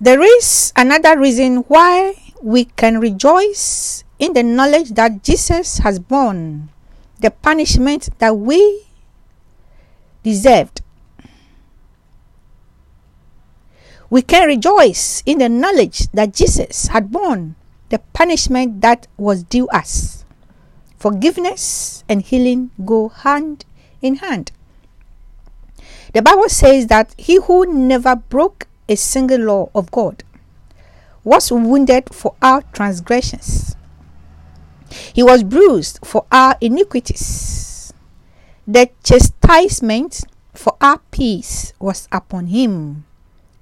There is another reason why we can rejoice in the knowledge that Jesus has borne the punishment that we deserved. We can rejoice in the knowledge that Jesus had borne the punishment that was due us. Forgiveness and healing go hand in hand. The Bible says that he who never broke a single law of God was wounded for our transgressions. He was bruised for our iniquities. The chastisement for our peace was upon him,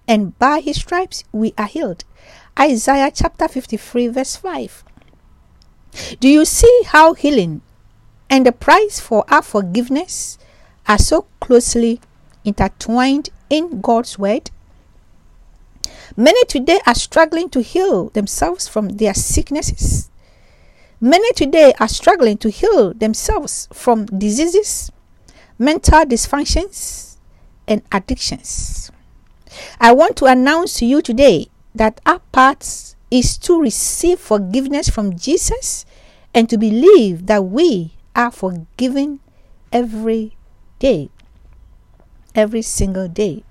and by his stripes we are healed. Isaiah chapter 53, verse 5. Do you see how healing and the price for our forgiveness are so closely intertwined in God's word? Many today are struggling to heal themselves from their sicknesses. Many today are struggling to heal themselves from diseases, mental dysfunctions, and addictions. I want to announce to you today that our part is to receive forgiveness from Jesus and to believe that we are forgiven every day. Every single day.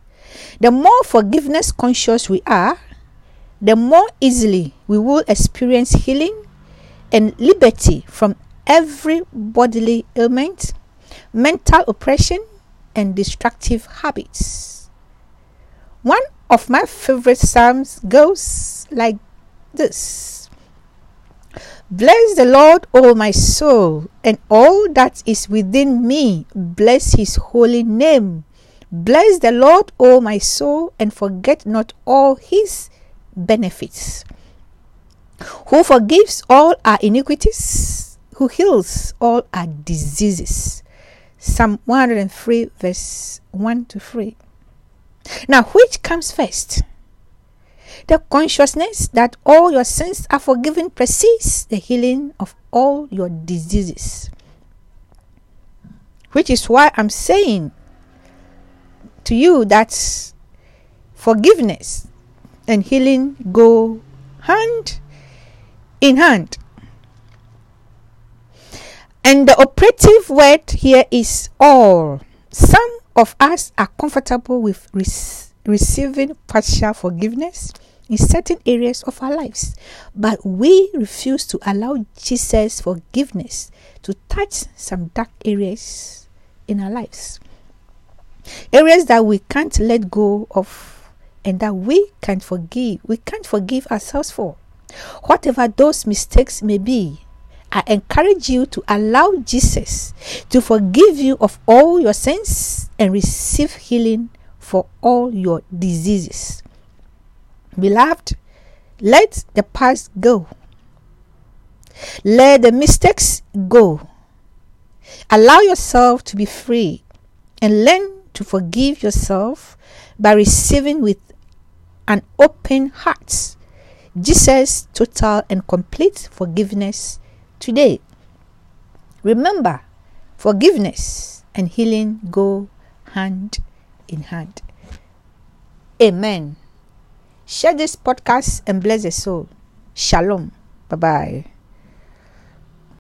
The more forgiveness conscious we are, the more easily we will experience healing and liberty from every bodily ailment, mental oppression, and destructive habits. One of my favorite psalms goes like this Bless the Lord, O my soul, and all that is within me. Bless his holy name. Bless the Lord, O my soul, and forget not all his benefits. Who forgives all our iniquities, who heals all our diseases. Psalm 103, verse 1 to 3. Now, which comes first? The consciousness that all your sins are forgiven precedes the healing of all your diseases. Which is why I'm saying to you that's forgiveness and healing go hand in hand. And the operative word here is all. Some of us are comfortable with receiving partial forgiveness in certain areas of our lives, but we refuse to allow Jesus' forgiveness to touch some dark areas in our lives areas that we can't let go of and that we can't forgive. We can't forgive ourselves for. Whatever those mistakes may be, I encourage you to allow Jesus to forgive you of all your sins and receive healing for all your diseases. Beloved, let the past go. Let the mistakes go. Allow yourself to be free and learn to forgive yourself by receiving with an open heart Jesus' total and complete forgiveness today. Remember, forgiveness and healing go hand in hand. Amen. Share this podcast and bless the soul. Shalom. Bye bye.